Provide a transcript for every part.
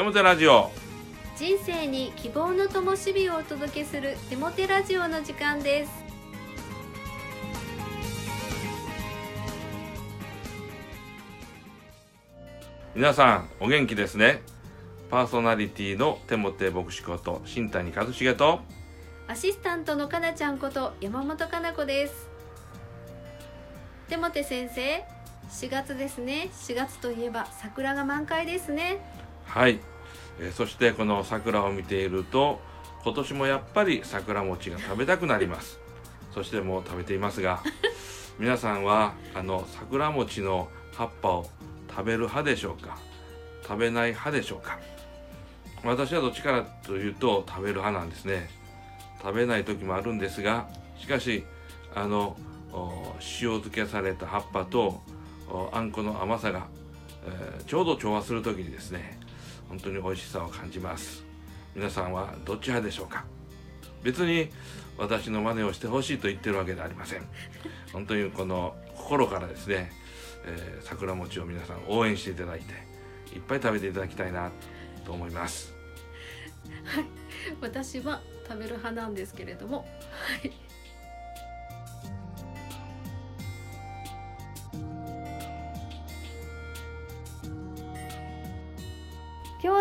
テモテラジオ。人生に希望の灯火をお届けするテモテラジオの時間です。皆さんお元気ですね？パーソナリティのテモテ牧師こと新谷和重と。アシスタントのかなちゃんこと山本かな子です。テモテ先生4月ですね。4月といえば桜が満開ですねはい、えそしてこの桜を見ていると今年もやっぱり桜餅が食べたくなります。そしてもう食べていますが 皆さんはあの桜餅の葉っぱを食べる派でしょうか？食べない派でしょうか？私はどっちからというと食べる派なんですね。食べない時もあるんですがしかしあの塩漬けされた葉っぱとあんこの甘さが、えーちょうど調和する時にですね本当に美味しさを感じます。皆さんはどっち派でしょうか？別に私の真似をしてほしいと言ってるわけではありません。本当にこの心からですね、えー桜餅を皆さん応援していただいていっぱい食べていただきたいなと思います。はい。私は食べる派なんですけれどもはい。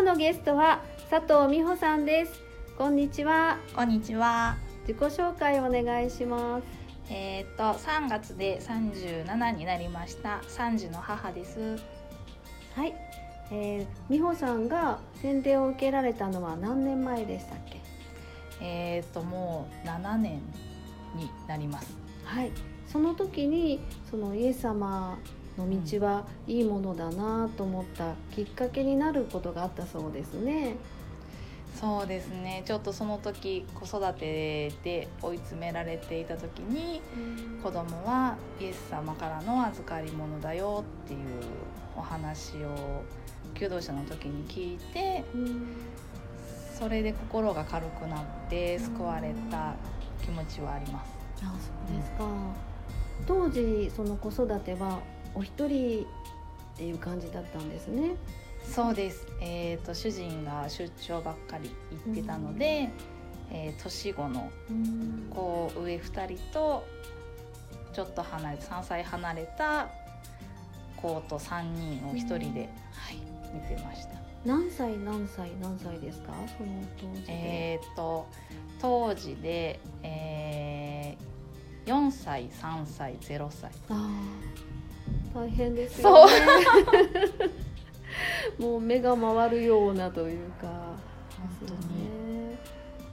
今日のゲストは佐藤美穂さんです。こんにちは。こんにちは。自己紹介お願いします。えっ、と3月で37になりました。3児の母です。はい、えー、美穂さんが洗礼を受けられたのは何年前でしたっけ？えっ、ともう7年になります。はい、その時にそのイエス様の道はいいものだなと思ったきっかけになることがあったそうですね。そうですね。ちょっとその時子育てで追い詰められていた時に子供はイエス様からの預かり物だよっていうお話を求道者の時に聞いてうんそれで心が軽くなって救われた気持ちはあります。あそうですか。当時その子育てはお一人っていう感じだったんですね。そうです、えー、と主人が出張ばっかり行ってたので、えー年子のうん。子上2人とちょっと離れ3歳離れた子と3人を1人で、はい、見てました。何歳何歳何歳ですか？その当時で。えー、と当時で、えー4歳3歳0歳。ああ大変ですよね。もう目が回るようなというか。本当に。ね。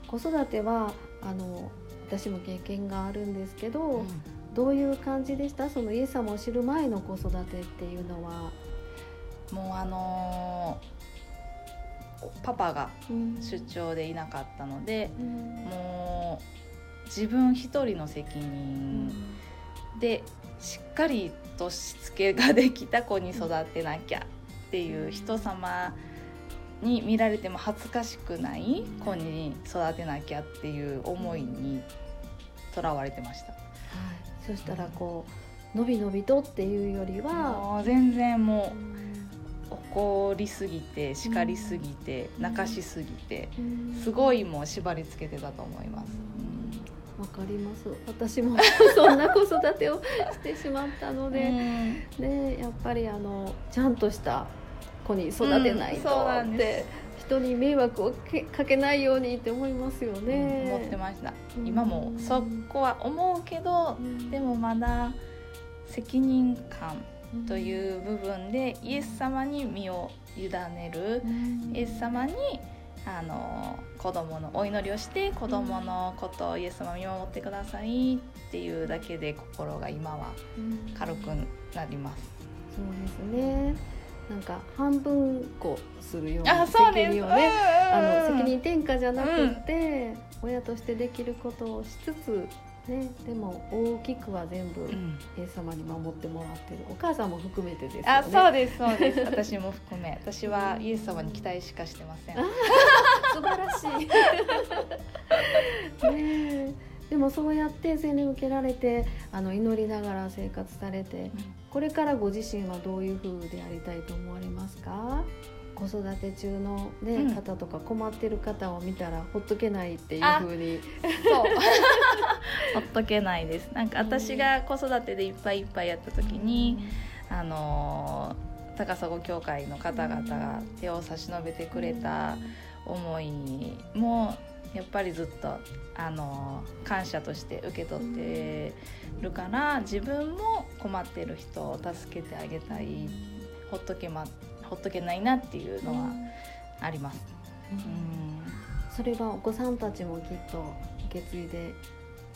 子育てはあの私も経験があるんですけど、どういう感じでした？そのイエス様を知る前の子育てっていうのは。もうあのーパパがうん。出張でいなかったのでうん。もう自分一人の責任でしっかりとしつけができた子に育てなきゃっていう人様に見られても恥ずかしくない子に育てなきゃっていう思いにとらわれてました。はい、そしたらこうのびのびとっていうよりは、全然もう怒りすぎて叱りすぎてうん。泣かしすぎてうんすごいもう縛り付けてたと思います。わかります。私も そんな子育てをしてしまったので、ねやっぱりあのちゃんとした子に育てないうんとってです、人に迷惑をけかけないようにって思いますよね。思ってました。うん。今もそこは思うけどうん。でもまだ責任感とういう部分でイエス様に身を委ねる。ん。イエス様にあの子供のお祈りをして子供のことをイエス様見守ってくださいっていうだけで心が今はうん軽くなります。そうですね。なんか半分こするような。責任をね、あの責任任転嫁じゃなくて、親としてできることをしつつね、でも大きくは全部うんイエス様に守ってもらってる。お母さんも含めてですよね。あ、そうですそうです。私も含め、私はイエス様に期待しかしてません。素晴らしい。ねえでもそうやって洗礼を受けられてあの祈りながら生活されてこれからご自身はどういう風でありたいと思われますか、子育て中の、ねうん方とか困ってる方を見たらほっとけないっていうあふうにそうほっとけないです。なんか私が子育てでいっぱいいっぱいやった時に、あのー高砂協会の方々が手を差し伸べてくれた思いもやっぱりずっと、あのー感謝として受け取ってるから自分も困ってる人を助けてあげたいほっとけ,、ま、ほっとけないなっていうのはあります。うん。それはお子さんたちもきっと受け継いで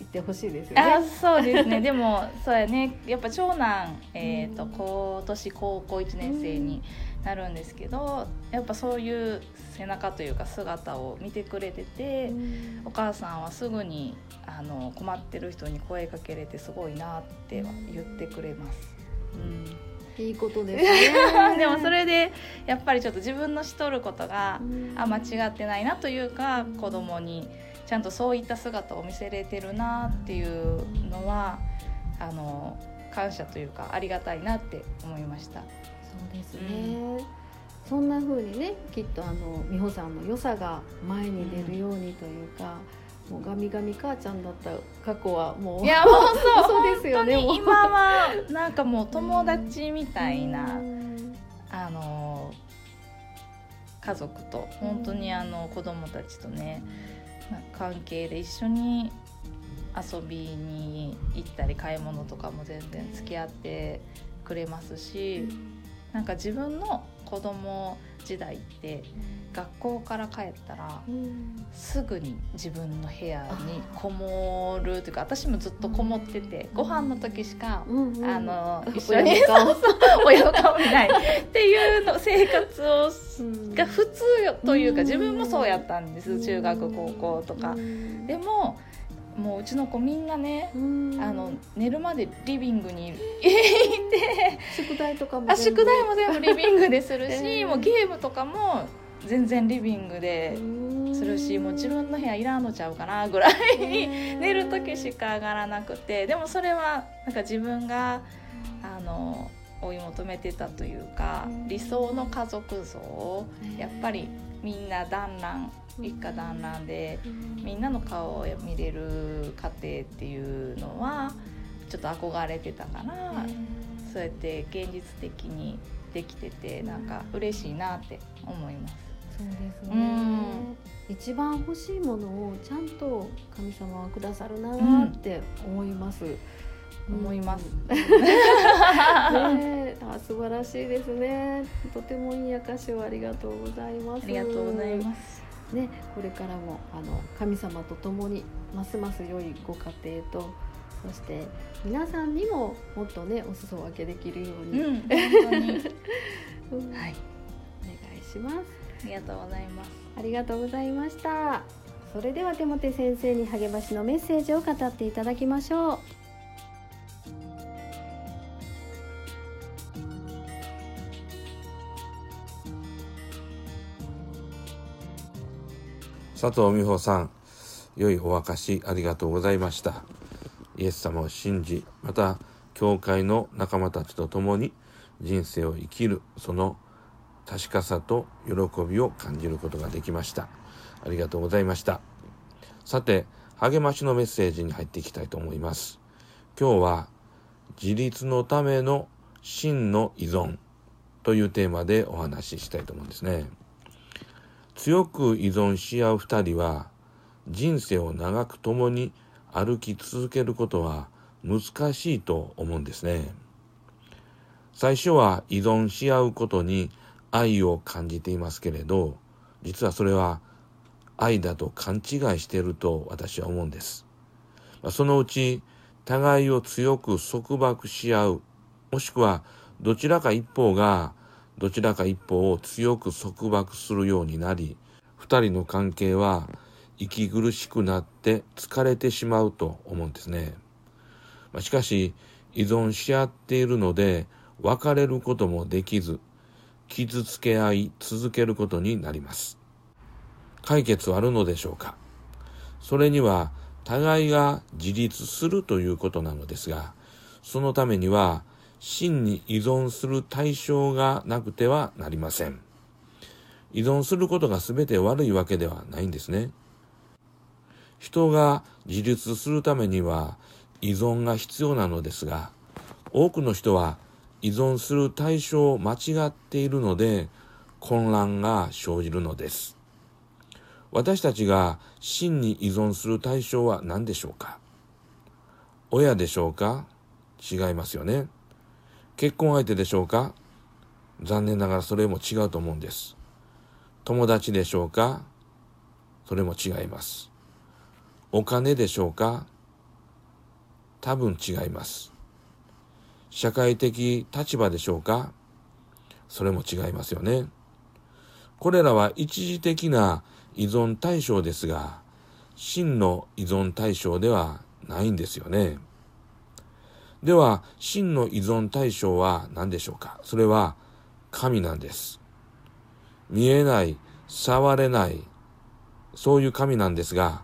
いってほしいですよあね。そうですねでもそうやねやっぱ長男、えー、と今年高校1年生になるんですけどやっぱそういう背中というか姿を見てくれてて、うんお母さんはすぐにあの困ってる人に声かけれてすごいなっては言ってくれます。うんいいことですね。でもそれでやっぱりちょっと自分のしとることがうんあ間違ってないなというか子供にちゃんとそういった姿を見せれてるなっていうのはあの感謝というかありがたいなって思いました。そうですね。そんな風にね、きっとあの美穂さんの良さが前に出るようにというか、もうガミガミ母ちゃんだった過去はもういやもうそう ですよね。もう本当に今はなんかもう友達みたいなうんあの家族と本当にあの子供たちとねな関係で一緒に遊びに行ったり買い物とかも全然付き合ってくれますしなんか自分の子供時代って学校から帰ったらうん。すぐに自分の部屋にこもるというか私もずっとこもっててご飯の時しかうんうん。あのうん 一緒に親の顔見ない。っていうの生活をうん。が普通というかうん。自分もそうやったんです。中学高校とか。う。ん。でももううちの子みんなねうん。あの寝るまでリビングにい て。宿題とかもあ全部。宿題も全部リビングでするし、えー。もうゲームとかも全然リビングでうん。するしもう自分の部屋いらんのちゃうかなぐらい。寝る時しか上がらなくて。でもそれはなんか自分があの追い求めてたというかうん。理想の家族像をやっぱりみんな団らん一家団らんでみんなの顔を見れる家庭っていうのはちょっと憧れてたからそうやって現実的にできててなんか嬉しいなって思います。そうですね、うん。一番欲しいものをちゃんと神様はくださるなって思います、思います。うんねえあ素晴らしいですね。とてもいい証をありがとうございます。ありがとうございます。ね、これからもあの神様と共にますます良いご家庭とそして皆さんにももっとねお裾分けできるように、うん、本当に。うんはい、お願いします。ありがとうございます。ありがとうございました。それではテモテ先生に励ましのメッセージを語っていただきましょう佐藤美穂さん良いお明かしありがとうございました。イエス様を信じまた教会の仲間たちと共に人生を生きるその確かさと喜びを感じることができました。ありがとうございました。さて励ましのメッセージに入っていきたいと思います。今日は自立のための真の依存というテーマでお話ししたいと思うんですね。強く依存し合う二人は人生を長く共に歩き続けることは難しいと思うんですね。最初は依存し合うことに愛を感じていますけれど、実はそれは愛だと勘違いしていると私は思うんです。そのうち互いを強く束縛し合う、もしくはどちらか一方がどちらか一方を強く束縛するようになり、二人の関係は息苦しくなって疲れてしまうと思うんですね。まあしかし、依存し合っているので、別れることもできず、傷つけ合い続けることになります。解決はあるのでしょうかそれには、互いが自立するということなのですが、そのためには、真に依存する対象がなくてはなりません。依存することが全て悪いわけではないんですね。人が自立するためには依存が必要なのですが、多くの人は依存する対象を間違っているので混乱が生じるのです。私たちが真に依存する対象は何でしょうか？親でしょうか？違いますよね。結婚相手でしょうか？残念ながらそれも違うと思うんです。友達でしょうか？それも違います。お金でしょうか？多分違います。社会的立場でしょうか？それも違いますよね。これらは一時的な依存対象ですが、真の依存対象ではないんですよね。では、真の依存対象は何でしょうか？それは神なんです。見えない、触れない、そういう神なんですが、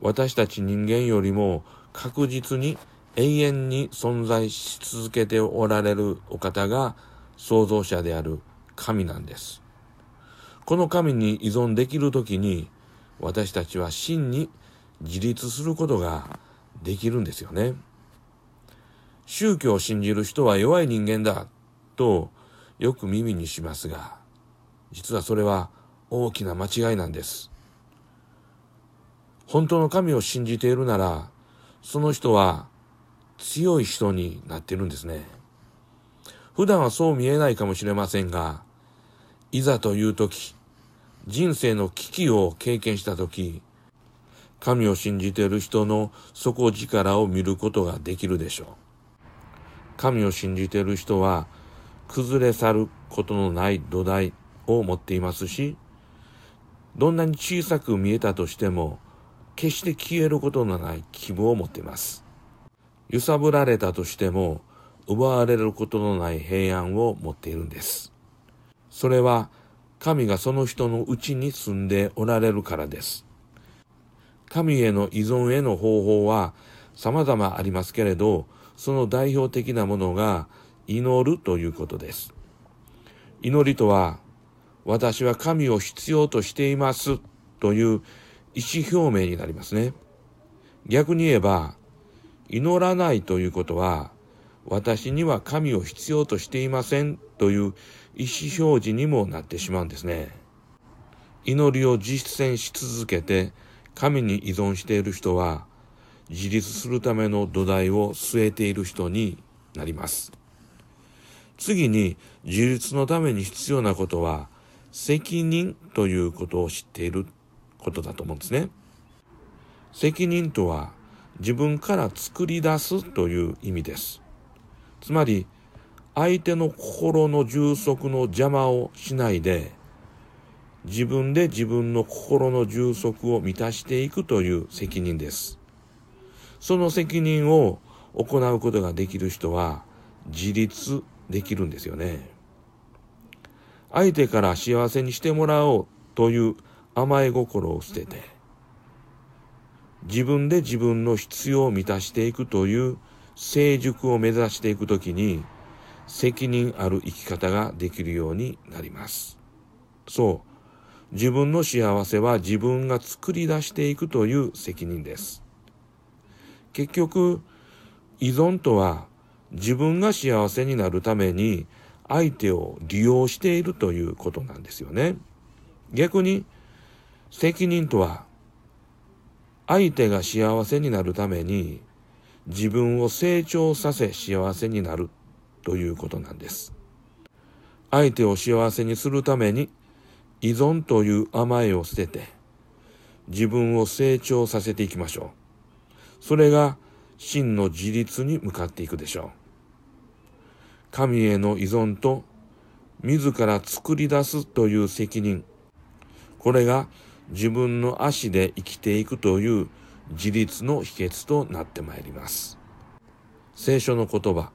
私たち人間よりも確実に永遠に存在し続けておられるお方が創造者である神なんです。この神に依存できるときに私たちは真に自立することができるんですよね。宗教を信じる人は弱い人間だとよく耳にしますが、実はそれは大きな間違いなんです。本当の神を信じているなら、その人は強い人になっているんですね。普段はそう見えないかもしれませんが、いざという時、人生の危機を経験した時、神を信じている人の底力を見ることができるでしょう。神を信じている人は、崩れ去ることのない土台を持っていますし、どんなに小さく見えたとしても、決して消えることのない希望を持っています。揺さぶられたとしても、奪われることのない平安を持っているんです。それは、神がその人のうちに住んでおられるからです。神への依存への方法は様々ありますけれど、その代表的なものが祈るということです。祈りとは、私は神を必要としていますという意思表明になりますね。逆に言えば、祈らないということは、私には神を必要としていませんという意思表示にもなってしまうんですね。祈りを実践し続けて神に依存している人は自立するための土台を据えている人になります。次に自立のために必要なことは責任ということを知っていることだと思うんですね。責任とは自分から作り出すという意味です。つまり相手の心の充足の邪魔をしないで自分で自分の心の充足を満たしていくという責任です。その責任を行うことができる人は自立できるんですよね。相手から幸せにしてもらおうという甘え心を捨てて、自分で自分の必要を満たしていくという成熟を目指していくときに、責任ある生き方ができるようになります。そう。自分の幸せは自分が作り出していくという責任です。結局、依存とは自分が幸せになるために相手を利用しているということなんですよね。逆に、責任とは相手が幸せになるために自分を成長させ幸せになるということなんです。相手を幸せにするために依存という甘えを捨てて自分を成長させていきましょう。それが真の自立に向かっていくでしょう。神への依存と自ら作り出すという責任。これが自分の足で生きていくという自立の秘訣となってまいります。聖書の言葉。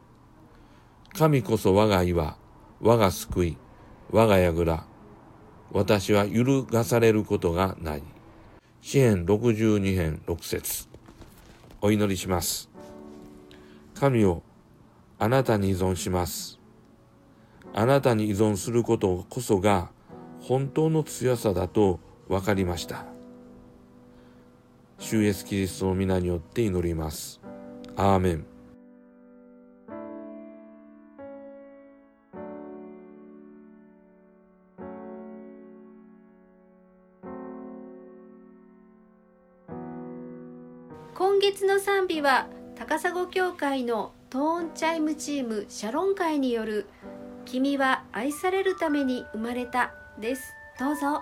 神こそ我が岩、我が救い、我が櫓。私は揺るがされることがない。詩編62編6節お祈りします。神をあなたに依存します。あなたに依存することこそが本当の強さだと分かりました主イエスキリストの皆によって祈りますアーメン月の賛美は高砂教会のトーンチャイムチームシャロン会による「君は愛されるために生まれた」です。どうぞ。